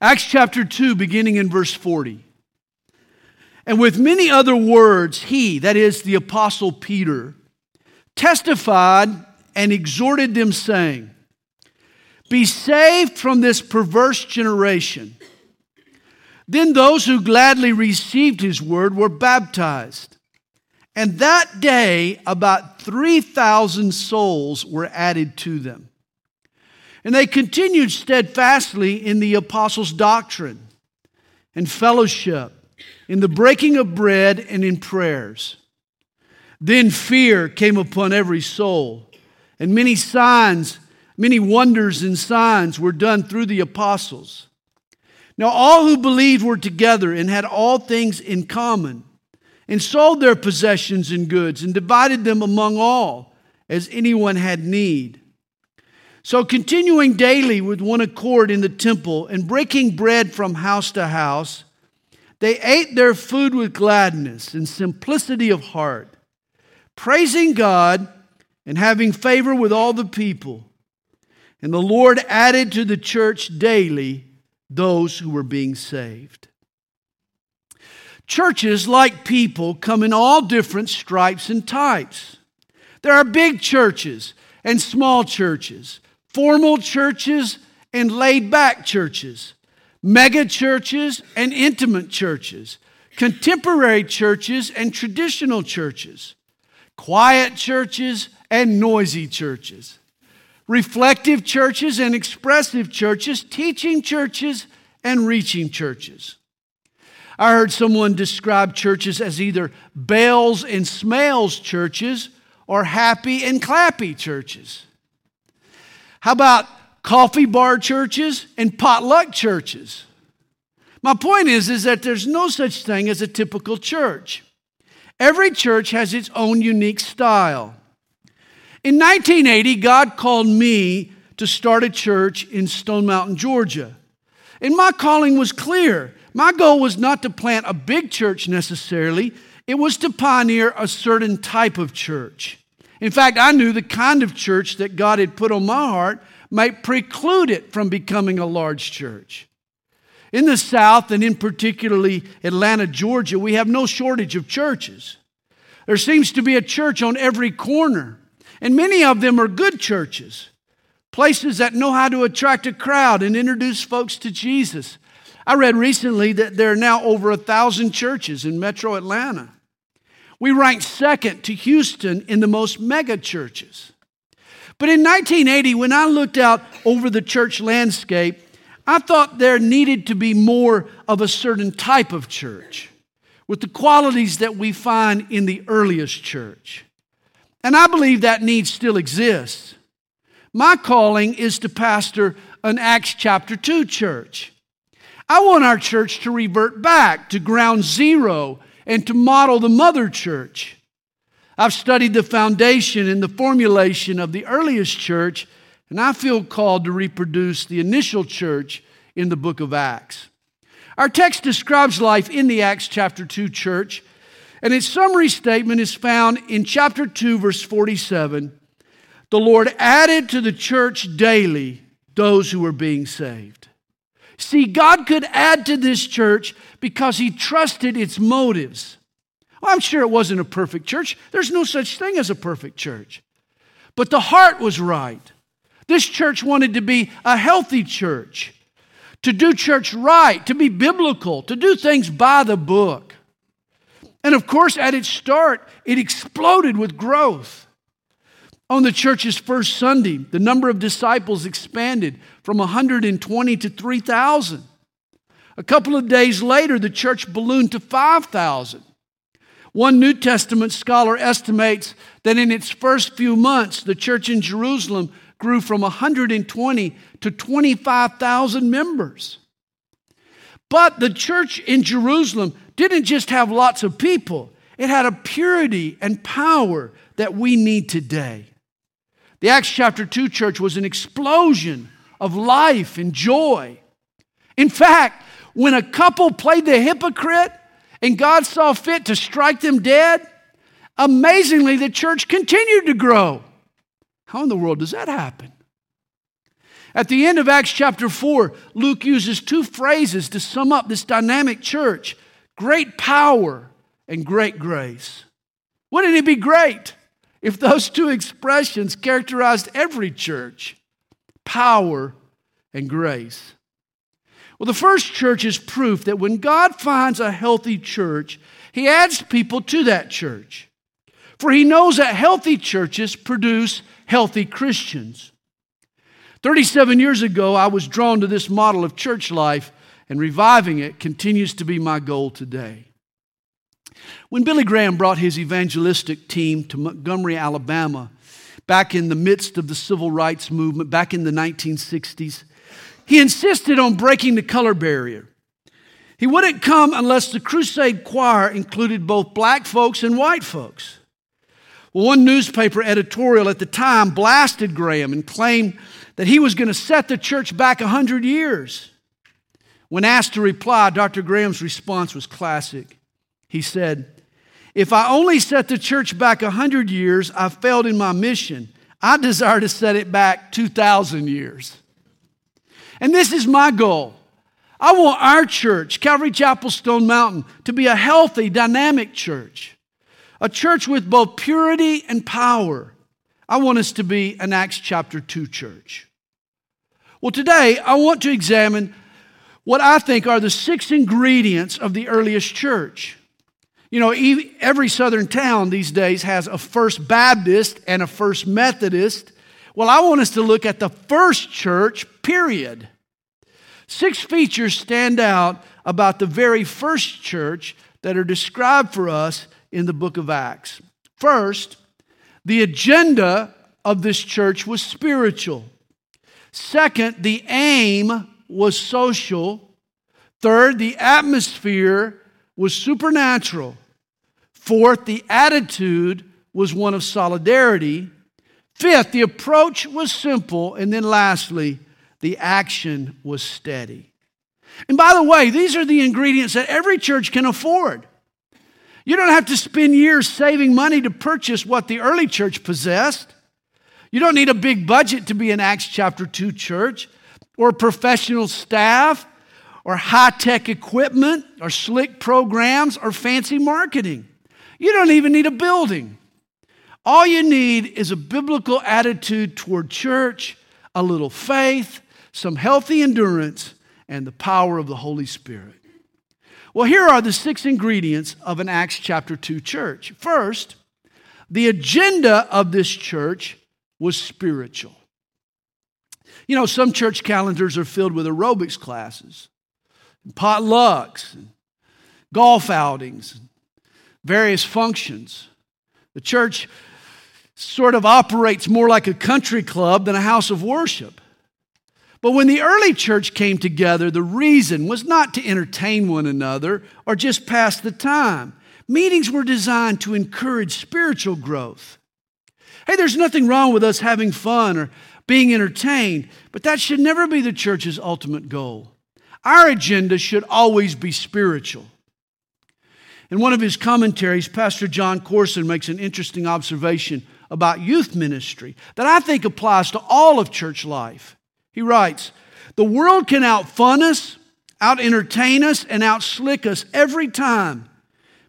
Acts chapter 2, beginning in verse 40. And with many other words, he, that is the apostle Peter, testified and exhorted them, saying, Be saved from this perverse generation. Then those who gladly received his word were baptized. And that day, about 3,000 souls were added to them. And they continued steadfastly in the apostles' doctrine and fellowship, in the breaking of bread and in prayers. Then fear came upon every soul, and many signs, many wonders and signs were done through the apostles. Now all who believed were together and had all things in common, and sold their possessions and goods, and divided them among all, as anyone had need. So, continuing daily with one accord in the temple and breaking bread from house to house, they ate their food with gladness and simplicity of heart, praising God and having favor with all the people. And the Lord added to the church daily those who were being saved. Churches, like people, come in all different stripes and types. There are big churches and small churches, formal churches and laid back churches, mega churches and intimate churches, contemporary churches and traditional churches, quiet churches and noisy churches reflective churches and expressive churches, teaching churches and reaching churches. I heard someone describe churches as either bells and smells churches or happy and clappy churches. How about coffee bar churches and potluck churches? My point is, is that there's no such thing as a typical church. Every church has its own unique style. In 1980, God called me to start a church in Stone Mountain, Georgia. And my calling was clear. My goal was not to plant a big church necessarily, it was to pioneer a certain type of church. In fact, I knew the kind of church that God had put on my heart might preclude it from becoming a large church. In the South, and in particularly Atlanta, Georgia, we have no shortage of churches. There seems to be a church on every corner. And many of them are good churches, places that know how to attract a crowd and introduce folks to Jesus. I read recently that there are now over a thousand churches in metro Atlanta. We ranked second to Houston in the most mega churches. But in 1980, when I looked out over the church landscape, I thought there needed to be more of a certain type of church with the qualities that we find in the earliest church. And I believe that need still exists. My calling is to pastor an Acts chapter 2 church. I want our church to revert back to ground zero and to model the mother church. I've studied the foundation and the formulation of the earliest church, and I feel called to reproduce the initial church in the book of Acts. Our text describes life in the Acts chapter 2 church and its summary statement is found in chapter 2, verse 47. The Lord added to the church daily those who were being saved. See, God could add to this church because He trusted its motives. Well, I'm sure it wasn't a perfect church. There's no such thing as a perfect church. But the heart was right. This church wanted to be a healthy church, to do church right, to be biblical, to do things by the book. And of course, at its start, it exploded with growth. On the church's first Sunday, the number of disciples expanded from 120 to 3,000. A couple of days later, the church ballooned to 5,000. One New Testament scholar estimates that in its first few months, the church in Jerusalem grew from 120 to 25,000 members. But the church in Jerusalem didn't just have lots of people, it had a purity and power that we need today. The Acts chapter 2 church was an explosion of life and joy. In fact, when a couple played the hypocrite and God saw fit to strike them dead, amazingly, the church continued to grow. How in the world does that happen? At the end of Acts chapter 4, Luke uses two phrases to sum up this dynamic church great power and great grace. Wouldn't it be great if those two expressions characterized every church? Power and grace. Well, the first church is proof that when God finds a healthy church, he adds people to that church. For he knows that healthy churches produce healthy Christians. 37 years ago, I was drawn to this model of church life, and reviving it continues to be my goal today. When Billy Graham brought his evangelistic team to Montgomery, Alabama, back in the midst of the civil rights movement, back in the 1960s, he insisted on breaking the color barrier. He wouldn't come unless the crusade choir included both black folks and white folks. One newspaper editorial at the time blasted Graham and claimed that he was going to set the church back 100 years. When asked to reply, Dr. Graham's response was classic. He said, If I only set the church back 100 years, I've failed in my mission. I desire to set it back 2,000 years. And this is my goal. I want our church, Calvary Chapel Stone Mountain, to be a healthy, dynamic church, a church with both purity and power. I want us to be an Acts chapter 2 church. Well, today I want to examine what I think are the six ingredients of the earliest church. You know, every southern town these days has a First Baptist and a First Methodist. Well, I want us to look at the first church, period. Six features stand out about the very first church that are described for us in the book of Acts. First, the agenda of this church was spiritual. Second, the aim was social. Third, the atmosphere was supernatural. Fourth, the attitude was one of solidarity. Fifth, the approach was simple. And then lastly, the action was steady. And by the way, these are the ingredients that every church can afford. You don't have to spend years saving money to purchase what the early church possessed. You don't need a big budget to be an Acts chapter 2 church, or professional staff, or high tech equipment, or slick programs, or fancy marketing. You don't even need a building. All you need is a biblical attitude toward church, a little faith, some healthy endurance, and the power of the Holy Spirit. Well, here are the six ingredients of an Acts chapter 2 church. First, the agenda of this church was spiritual. You know, some church calendars are filled with aerobics classes, potlucks, golf outings, various functions. The church sort of operates more like a country club than a house of worship. But when the early church came together, the reason was not to entertain one another or just pass the time. Meetings were designed to encourage spiritual growth. Hey, there's nothing wrong with us having fun or being entertained, but that should never be the church's ultimate goal. Our agenda should always be spiritual. In one of his commentaries, Pastor Jon Courson makes an interesting observation about youth ministry that I think applies to all of church life. He writes, The world can outfun us, out entertain us, and out slick us every time.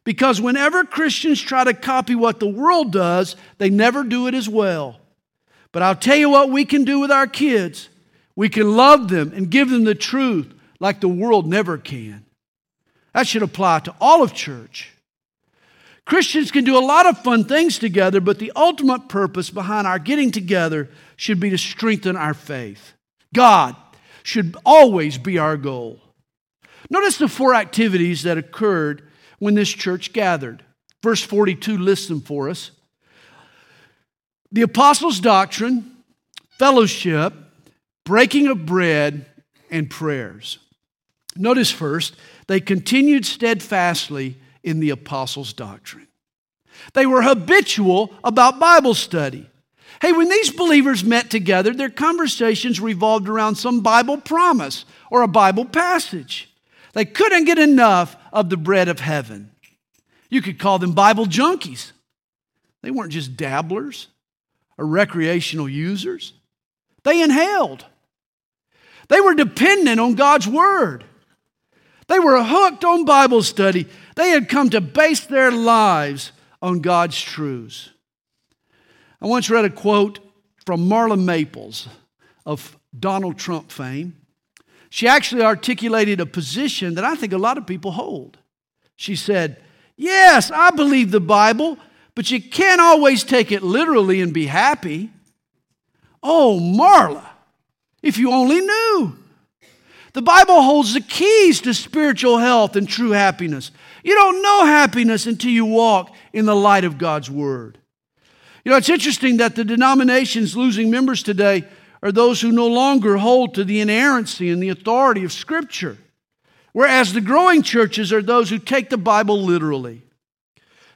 Because whenever Christians try to copy what the world does, they never do it as well. But I'll tell you what we can do with our kids. We can love them and give them the truth like the world never can. That should apply to all of church. Christians can do a lot of fun things together, but the ultimate purpose behind our getting together should be to strengthen our faith. God should always be our goal. Notice the four activities that occurred when this church gathered. Verse 42 lists them for us the apostles' doctrine, fellowship, breaking of bread, and prayers. Notice first, they continued steadfastly in the apostles' doctrine. They were habitual about Bible study. Hey, when these believers met together, their conversations revolved around some Bible promise or a Bible passage. They couldn't get enough of the bread of heaven. You could call them Bible junkies. They weren't just dabblers or recreational users, they inhaled. They were dependent on God's Word. They were hooked on Bible study. They had come to base their lives on God's truths. I once read a quote from Marla Maples of Donald Trump fame. She actually articulated a position that I think a lot of people hold. She said, Yes, I believe the Bible, but you can't always take it literally and be happy. Oh, Marla, if you only knew. The Bible holds the keys to spiritual health and true happiness. You don't know happiness until you walk in the light of God's Word. You know, it's interesting that the denominations losing members today are those who no longer hold to the inerrancy and the authority of Scripture, whereas the growing churches are those who take the Bible literally.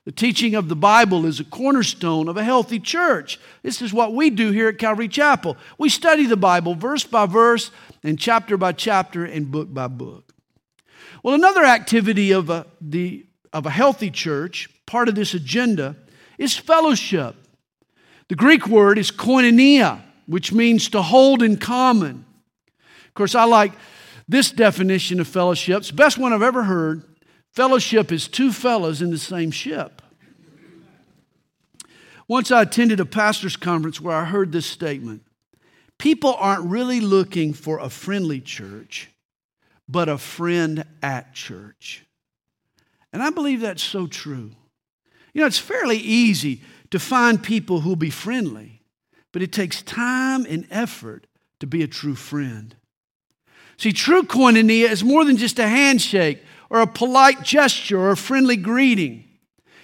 The teaching of the Bible is a cornerstone of a healthy church. This is what we do here at Calvary Chapel. We study the Bible verse by verse and chapter by chapter and book by book. Well, another activity of a, the, of a healthy church, part of this agenda, is fellowship. The Greek word is koinonia, which means to hold in common. Of course, I like this definition of fellowship. It's the best one I've ever heard. Fellowship is two fellows in the same ship. Once I attended a pastor's conference where I heard this statement People aren't really looking for a friendly church, but a friend at church. And I believe that's so true. You know, it's fairly easy to find people who'll be friendly, but it takes time and effort to be a true friend. See, true koinonia is more than just a handshake or a polite gesture or a friendly greeting.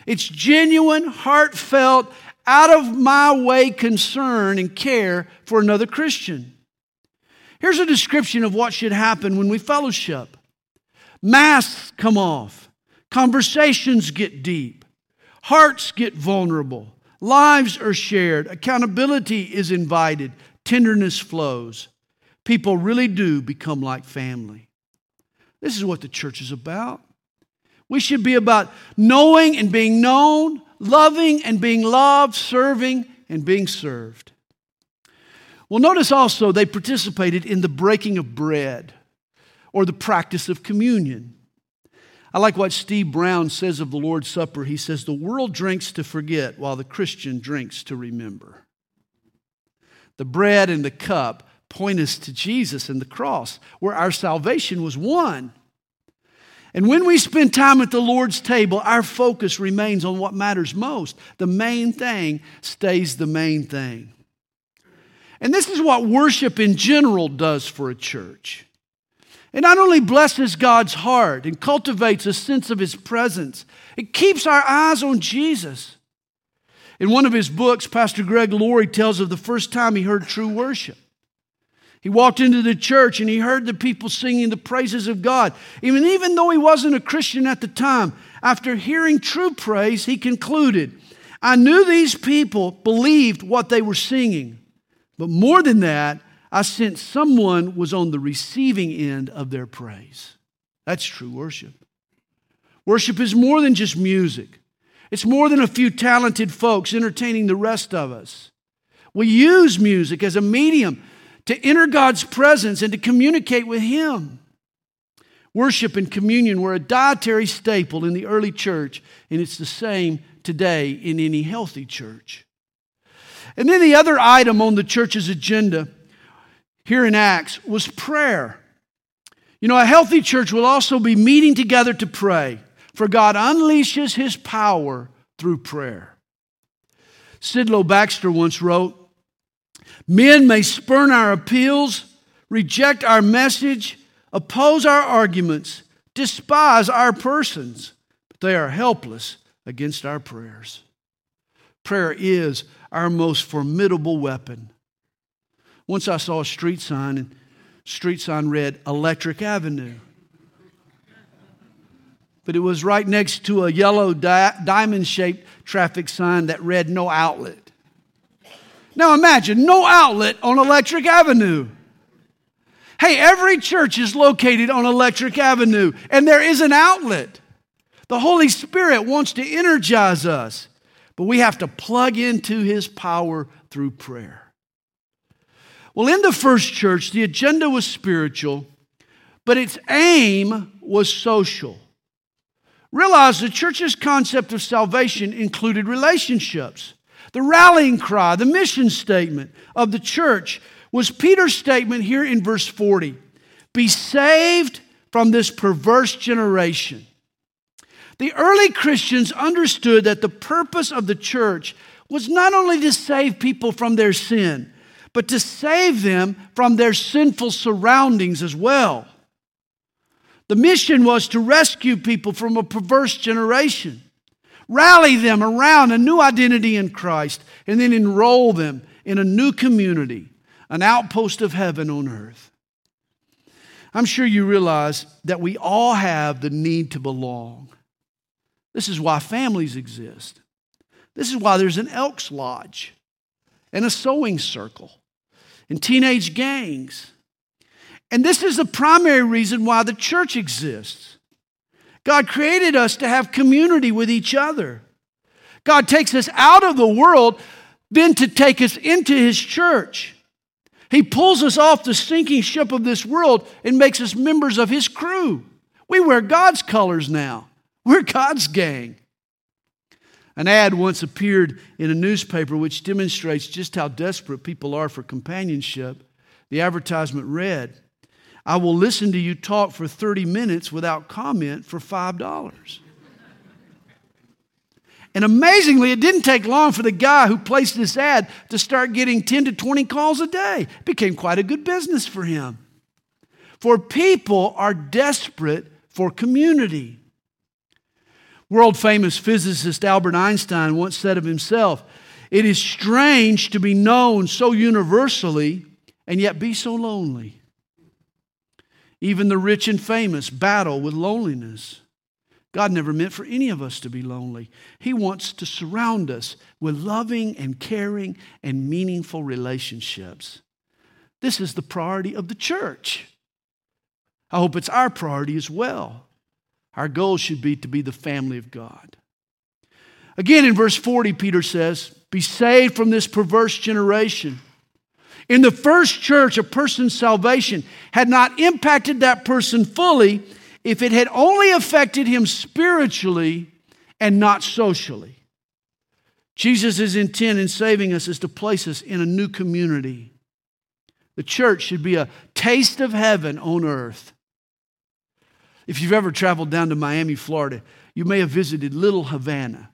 It's genuine, heartfelt, out of my way concern and care for another Christian. Here's a description of what should happen when we fellowship masks come off, conversations get deep, hearts get vulnerable, lives are shared, accountability is invited, tenderness flows. People really do become like family. This is what the church is about. We should be about knowing and being known, loving and being loved, serving and being served. Well, notice also they participated in the breaking of bread or the practice of communion. I like what Steve Brown says of the Lord's Supper. He says, The world drinks to forget while the Christian drinks to remember. The bread and the cup point us to Jesus and the cross, where our salvation was won. And when we spend time at the Lord's table, our focus remains on what matters most. The main thing stays the main thing. And this is what worship in general does for a church. It not only blesses God's heart and cultivates a sense of His presence, it keeps our eyes on Jesus. In one of his books, Pastor Greg Laurie tells of the first time he heard true worship. He walked into the church and he heard the people singing the praises of God. Even, even though he wasn't a Christian at the time, after hearing true praise, he concluded, I knew these people believed what they were singing. But more than that, I sensed someone was on the receiving end of their praise. That's true worship. Worship is more than just music, it's more than a few talented folks entertaining the rest of us. We use music as a medium to enter God's presence and to communicate with Him. Worship and communion were a dietary staple in the early church, and it's the same today in any healthy church. And then the other item on the church's agenda here in Acts was prayer. You know, a healthy church will also be meeting together to pray, for God unleashes His power through prayer. Sidlow Baxter once wrote, Men may spurn our appeals, reject our message, oppose our arguments, despise our persons, but they are helpless against our prayers. Prayer is our most formidable weapon. Once I saw a street sign, and street sign read Electric Avenue. But it was right next to a yellow di- diamond shaped traffic sign that read No Outlet. Now imagine no outlet on Electric Avenue. Hey, every church is located on Electric Avenue, and there is an outlet. The Holy Spirit wants to energize us, but we have to plug into His power through prayer. Well, in the first church, the agenda was spiritual, but its aim was social. Realize the church's concept of salvation included relationships. The rallying cry, the mission statement of the church was Peter's statement here in verse 40 Be saved from this perverse generation. The early Christians understood that the purpose of the church was not only to save people from their sin, but to save them from their sinful surroundings as well. The mission was to rescue people from a perverse generation, rally them around a new identity in Christ, and then enroll them in a new community, an outpost of heaven on earth. I'm sure you realize that we all have the need to belong. This is why families exist. This is why there's an Elks Lodge and a sewing circle and teenage gangs. And this is the primary reason why the church exists. God created us to have community with each other. God takes us out of the world, then to take us into His church. He pulls us off the sinking ship of this world and makes us members of His crew. We wear God's colors now, we're God's gang. An ad once appeared in a newspaper which demonstrates just how desperate people are for companionship. The advertisement read, I will listen to you talk for 30 minutes without comment for $5. And amazingly, it didn't take long for the guy who placed this ad to start getting 10 to 20 calls a day. It became quite a good business for him. For people are desperate for community. World famous physicist Albert Einstein once said of himself, It is strange to be known so universally and yet be so lonely. Even the rich and famous battle with loneliness. God never meant for any of us to be lonely. He wants to surround us with loving and caring and meaningful relationships. This is the priority of the church. I hope it's our priority as well. Our goal should be to be the family of God. Again, in verse 40, Peter says, Be saved from this perverse generation. In the first church, a person's salvation had not impacted that person fully if it had only affected him spiritually and not socially. Jesus' intent in saving us is to place us in a new community. The church should be a taste of heaven on earth. If you've ever traveled down to Miami, Florida, you may have visited Little Havana.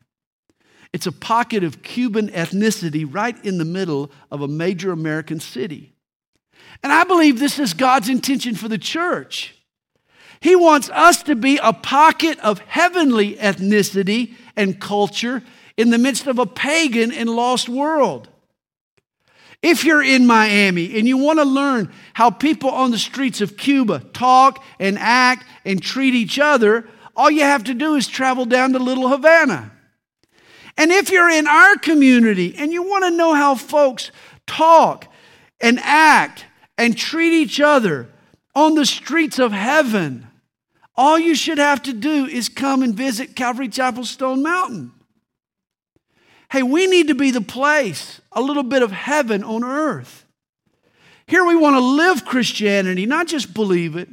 It's a pocket of Cuban ethnicity right in the middle of a major American city. And I believe this is God's intention for the church. He wants us to be a pocket of heavenly ethnicity and culture in the midst of a pagan and lost world. If you're in Miami and you want to learn how people on the streets of Cuba talk and act and treat each other, all you have to do is travel down to Little Havana. And if you're in our community and you want to know how folks talk and act and treat each other on the streets of heaven, all you should have to do is come and visit Calvary Chapel Stone Mountain. Hey, we need to be the place, a little bit of heaven on earth. Here we want to live Christianity, not just believe it.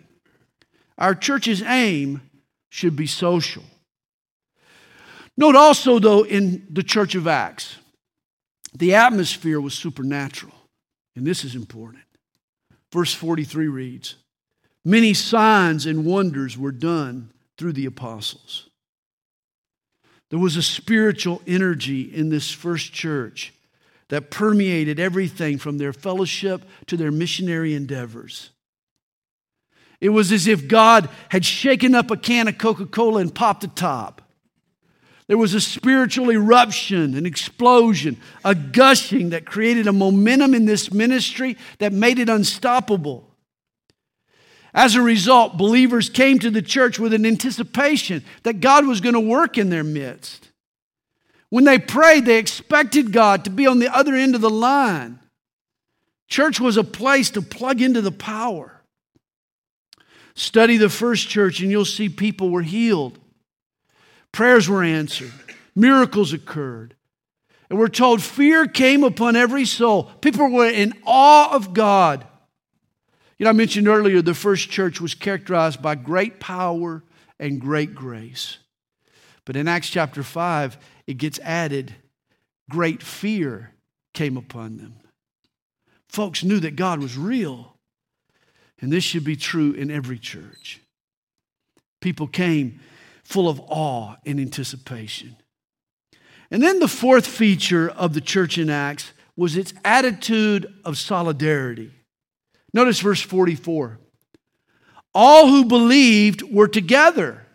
Our church's aim should be social. Note also, though, in the church of Acts, the atmosphere was supernatural. And this is important. Verse 43 reads Many signs and wonders were done through the apostles. There was a spiritual energy in this first church that permeated everything from their fellowship to their missionary endeavors. It was as if God had shaken up a can of Coca Cola and popped the top. There was a spiritual eruption, an explosion, a gushing that created a momentum in this ministry that made it unstoppable. As a result, believers came to the church with an anticipation that God was going to work in their midst. When they prayed, they expected God to be on the other end of the line. Church was a place to plug into the power. Study the first church, and you'll see people were healed, prayers were answered, miracles occurred. And we're told fear came upon every soul. People were in awe of God. You know, I mentioned earlier the first church was characterized by great power and great grace. But in Acts chapter 5, it gets added great fear came upon them. Folks knew that God was real. And this should be true in every church. People came full of awe and anticipation. And then the fourth feature of the church in Acts was its attitude of solidarity. Notice verse 44. All who believed were together.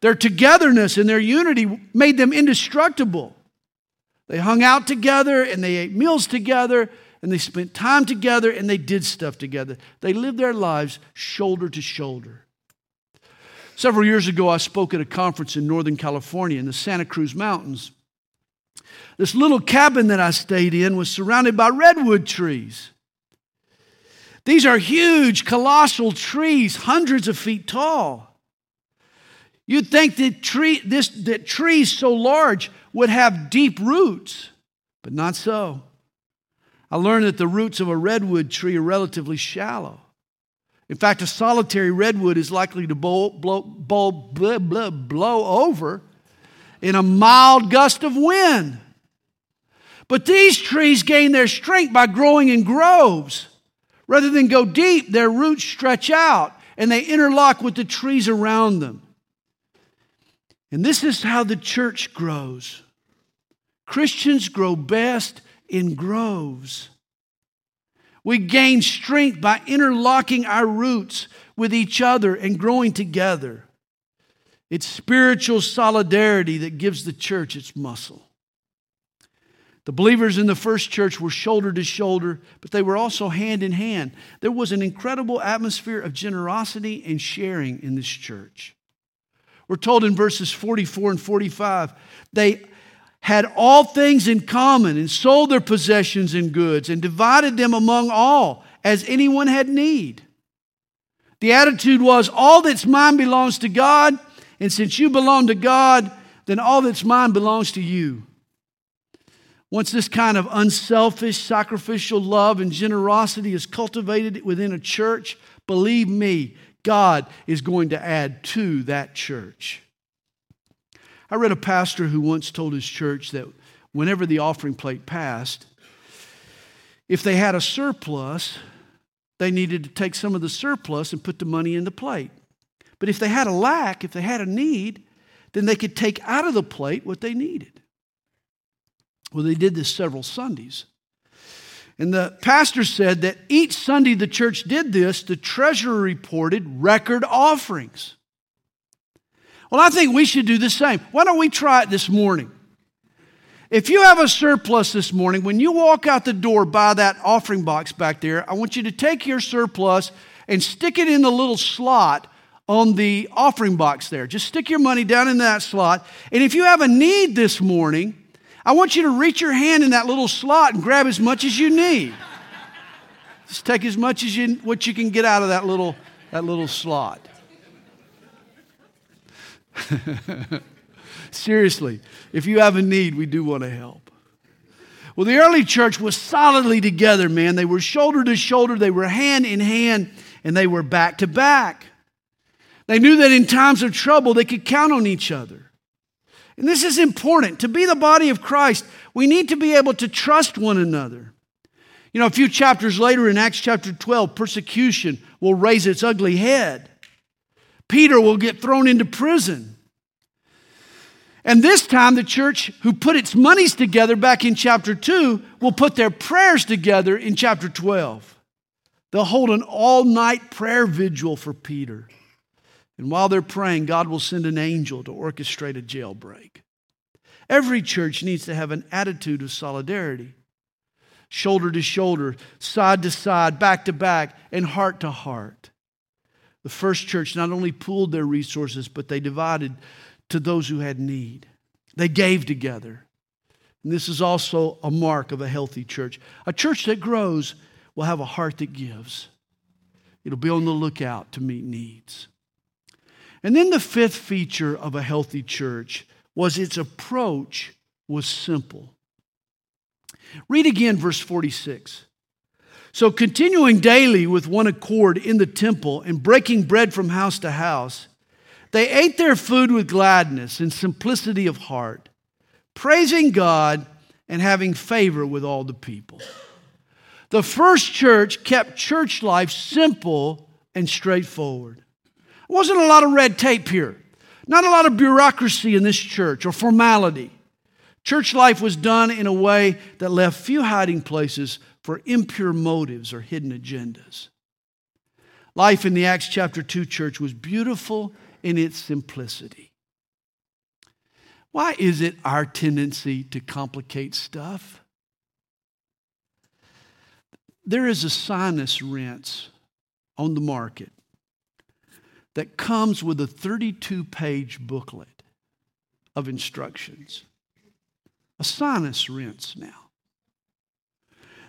Their togetherness and their unity made them indestructible. They hung out together and they ate meals together and they spent time together and they did stuff together. They lived their lives shoulder to shoulder. Several years ago, I spoke at a conference in Northern California in the Santa Cruz Mountains. This little cabin that I stayed in was surrounded by redwood trees. These are huge, colossal trees, hundreds of feet tall. You'd think that, tree, this, that trees so large would have deep roots, but not so. I learned that the roots of a redwood tree are relatively shallow. In fact, a solitary redwood is likely to blow, blow, blow, blow, blow over in a mild gust of wind. But these trees gain their strength by growing in groves. Rather than go deep, their roots stretch out and they interlock with the trees around them. And this is how the church grows. Christians grow best in groves. We gain strength by interlocking our roots with each other and growing together. It's spiritual solidarity that gives the church its muscle. The believers in the first church were shoulder to shoulder, but they were also hand in hand. There was an incredible atmosphere of generosity and sharing in this church. We're told in verses 44 and 45 they had all things in common and sold their possessions and goods and divided them among all as anyone had need. The attitude was all that's mine belongs to God, and since you belong to God, then all that's mine belongs to you. Once this kind of unselfish, sacrificial love and generosity is cultivated within a church, believe me, God is going to add to that church. I read a pastor who once told his church that whenever the offering plate passed, if they had a surplus, they needed to take some of the surplus and put the money in the plate. But if they had a lack, if they had a need, then they could take out of the plate what they needed. Well, they did this several Sundays. And the pastor said that each Sunday the church did this, the treasurer reported record offerings. Well, I think we should do the same. Why don't we try it this morning? If you have a surplus this morning, when you walk out the door by that offering box back there, I want you to take your surplus and stick it in the little slot on the offering box there. Just stick your money down in that slot. And if you have a need this morning, I want you to reach your hand in that little slot and grab as much as you need. Just take as much as you what you can get out of that little that little slot. Seriously, if you have a need, we do want to help. Well, the early church was solidly together, man. They were shoulder to shoulder, they were hand in hand, and they were back to back. They knew that in times of trouble, they could count on each other. And this is important. To be the body of Christ, we need to be able to trust one another. You know, a few chapters later in Acts chapter 12, persecution will raise its ugly head. Peter will get thrown into prison. And this time, the church who put its monies together back in chapter 2 will put their prayers together in chapter 12. They'll hold an all night prayer vigil for Peter. And while they're praying, God will send an angel to orchestrate a jailbreak. Every church needs to have an attitude of solidarity shoulder to shoulder, side to side, back to back, and heart to heart. The first church not only pooled their resources, but they divided to those who had need. They gave together. And this is also a mark of a healthy church. A church that grows will have a heart that gives, it'll be on the lookout to meet needs. And then the fifth feature of a healthy church was its approach was simple. Read again verse 46. So, continuing daily with one accord in the temple and breaking bread from house to house, they ate their food with gladness and simplicity of heart, praising God and having favor with all the people. The first church kept church life simple and straightforward. There wasn't a lot of red tape here, not a lot of bureaucracy in this church or formality. Church life was done in a way that left few hiding places for impure motives or hidden agendas. Life in the Acts chapter 2 church was beautiful in its simplicity. Why is it our tendency to complicate stuff? There is a sinus rinse on the market that comes with a 32 page booklet of instructions a sinus rinse now.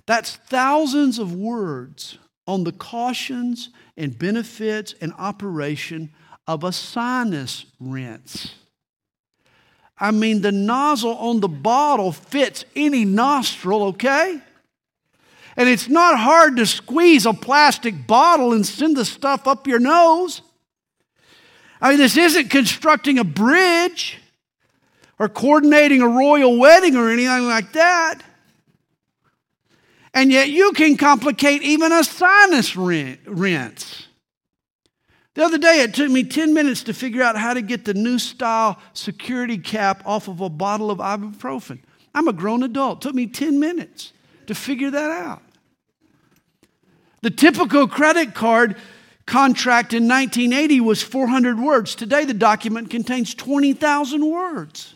That's thousands of words on the cautions and benefits and operation of a sinus rinse. I mean, the nozzle on the bottle fits any nostril, okay? And it's not hard to squeeze a plastic bottle and send the stuff up your nose. I mean, this isn't constructing a bridge or coordinating a royal wedding or anything like that. And yet you can complicate even a sinus rinse. The other day, it took me 10 minutes to figure out how to get the new style security cap off of a bottle of ibuprofen. I'm a grown adult. It took me 10 minutes to figure that out. The typical credit card contract in 1980 was 400 words. Today, the document contains 20,000 words.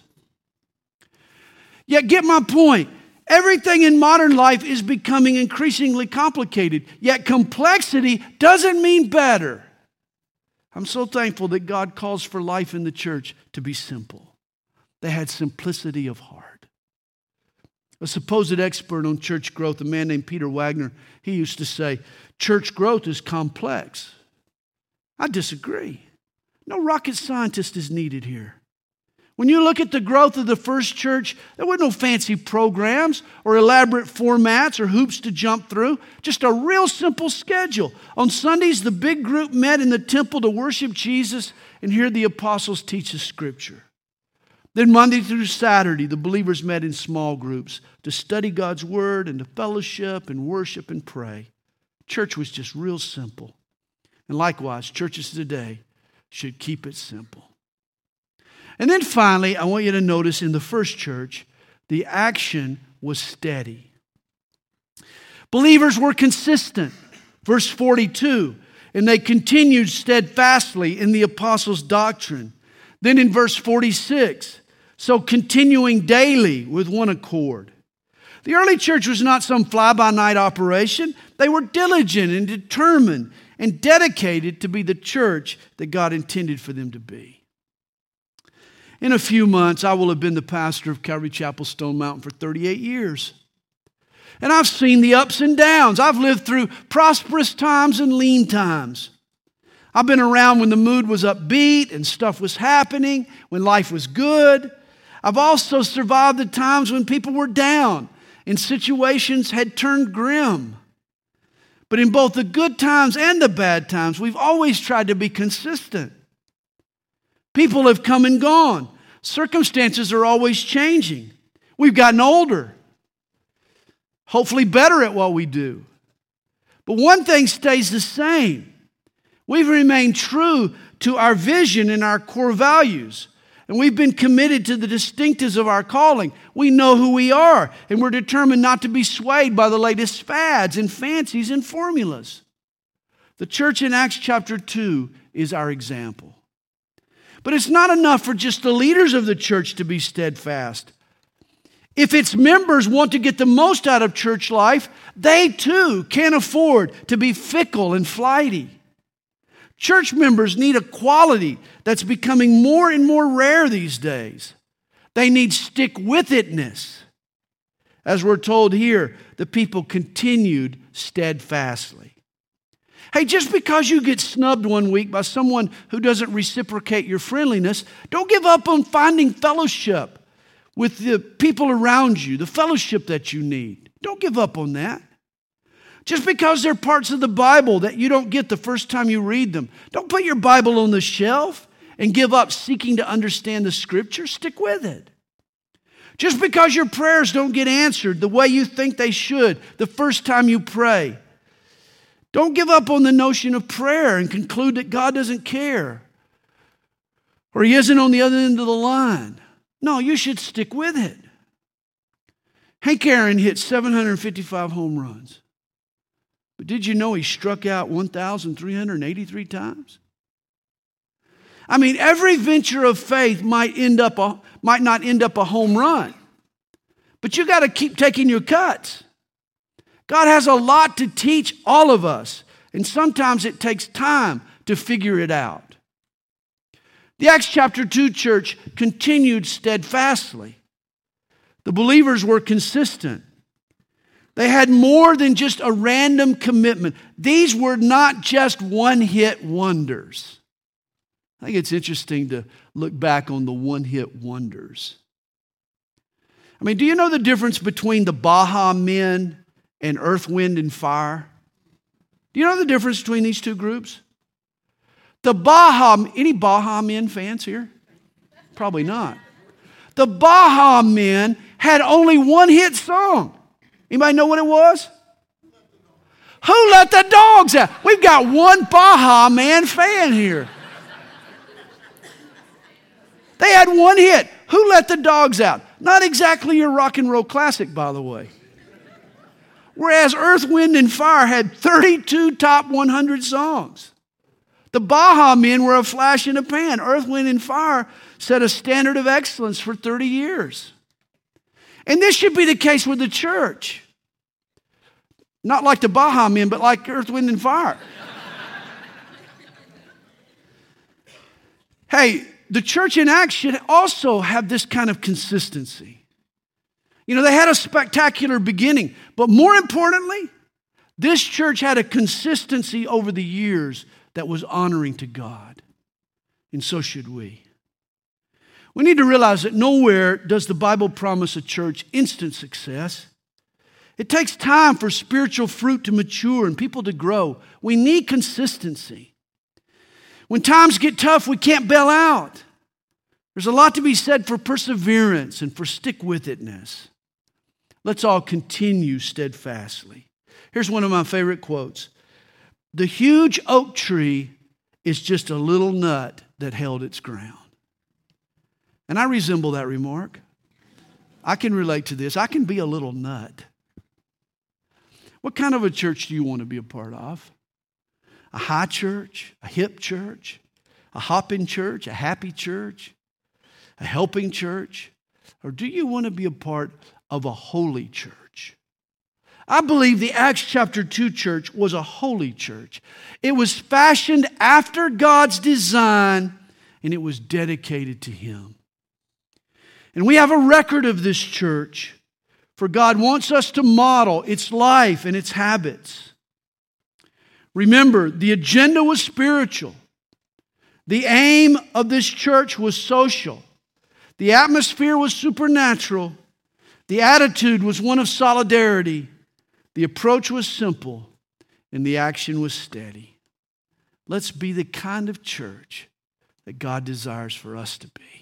Yet, get my point. Everything in modern life is becoming increasingly complicated, yet complexity doesn't mean better. I'm so thankful that God calls for life in the church to be simple. They had simplicity of heart. A supposed expert on church growth, a man named Peter Wagner, he used to say, Church growth is complex. I disagree. No rocket scientist is needed here. When you look at the growth of the first church, there were no fancy programs or elaborate formats or hoops to jump through, just a real simple schedule. On Sundays, the big group met in the temple to worship Jesus and hear the apostles teach the scripture. Then, Monday through Saturday, the believers met in small groups to study God's word and to fellowship and worship and pray. Church was just real simple. And likewise, churches today should keep it simple. And then finally, I want you to notice in the first church, the action was steady. Believers were consistent. Verse 42, and they continued steadfastly in the apostles' doctrine. Then in verse 46, so continuing daily with one accord. The early church was not some fly by night operation. They were diligent and determined and dedicated to be the church that God intended for them to be. In a few months, I will have been the pastor of Calvary Chapel Stone Mountain for 38 years. And I've seen the ups and downs. I've lived through prosperous times and lean times. I've been around when the mood was upbeat and stuff was happening, when life was good. I've also survived the times when people were down and situations had turned grim. But in both the good times and the bad times, we've always tried to be consistent. People have come and gone. Circumstances are always changing. We've gotten older, hopefully, better at what we do. But one thing stays the same we've remained true to our vision and our core values. And we've been committed to the distinctives of our calling. We know who we are, and we're determined not to be swayed by the latest fads and fancies and formulas. The church in Acts chapter 2 is our example. But it's not enough for just the leaders of the church to be steadfast. If its members want to get the most out of church life, they too can't afford to be fickle and flighty. Church members need a quality that's becoming more and more rare these days. They need stick with itness. As we're told here, the people continued steadfastly. Hey, just because you get snubbed one week by someone who doesn't reciprocate your friendliness, don't give up on finding fellowship with the people around you, the fellowship that you need. Don't give up on that. Just because there are parts of the Bible that you don't get the first time you read them, don't put your Bible on the shelf and give up seeking to understand the scripture. Stick with it. Just because your prayers don't get answered the way you think they should the first time you pray, don't give up on the notion of prayer and conclude that God doesn't care or He isn't on the other end of the line. No, you should stick with it. Hank Aaron hit 755 home runs. But did you know he struck out 1,383 times? I mean, every venture of faith might end up a, might not end up a home run, but you got to keep taking your cuts. God has a lot to teach all of us, and sometimes it takes time to figure it out. The Acts chapter 2 church continued steadfastly. The believers were consistent. They had more than just a random commitment. These were not just one hit wonders. I think it's interesting to look back on the one hit wonders. I mean, do you know the difference between the Baha men and Earth, Wind, and Fire? Do you know the difference between these two groups? The Baha, any Baha men fans here? Probably not. The Baha men had only one hit song. Anybody know what it was? Who let the dogs out? We've got one Baha man fan here. They had one hit. Who let the dogs out? Not exactly your rock and roll classic, by the way. Whereas Earth, Wind, and Fire had 32 top 100 songs. The Baha men were a flash in a pan. Earth, Wind, and Fire set a standard of excellence for 30 years. And this should be the case with the church. Not like the Baha men, but like Earth, Wind, and Fire. hey, the church in Acts should also have this kind of consistency. You know, they had a spectacular beginning, but more importantly, this church had a consistency over the years that was honoring to God. And so should we. We need to realize that nowhere does the Bible promise a church instant success. It takes time for spiritual fruit to mature and people to grow. We need consistency. When times get tough, we can't bail out. There's a lot to be said for perseverance and for stick with itness. Let's all continue steadfastly. Here's one of my favorite quotes The huge oak tree is just a little nut that held its ground. And I resemble that remark. I can relate to this. I can be a little nut. What kind of a church do you want to be a part of? A high church, a hip church, a hopping church, a happy church, a helping church? Or do you want to be a part of a holy church? I believe the Acts chapter 2 church was a holy church. It was fashioned after God's design and it was dedicated to Him. And we have a record of this church, for God wants us to model its life and its habits. Remember, the agenda was spiritual. The aim of this church was social. The atmosphere was supernatural. The attitude was one of solidarity. The approach was simple. And the action was steady. Let's be the kind of church that God desires for us to be.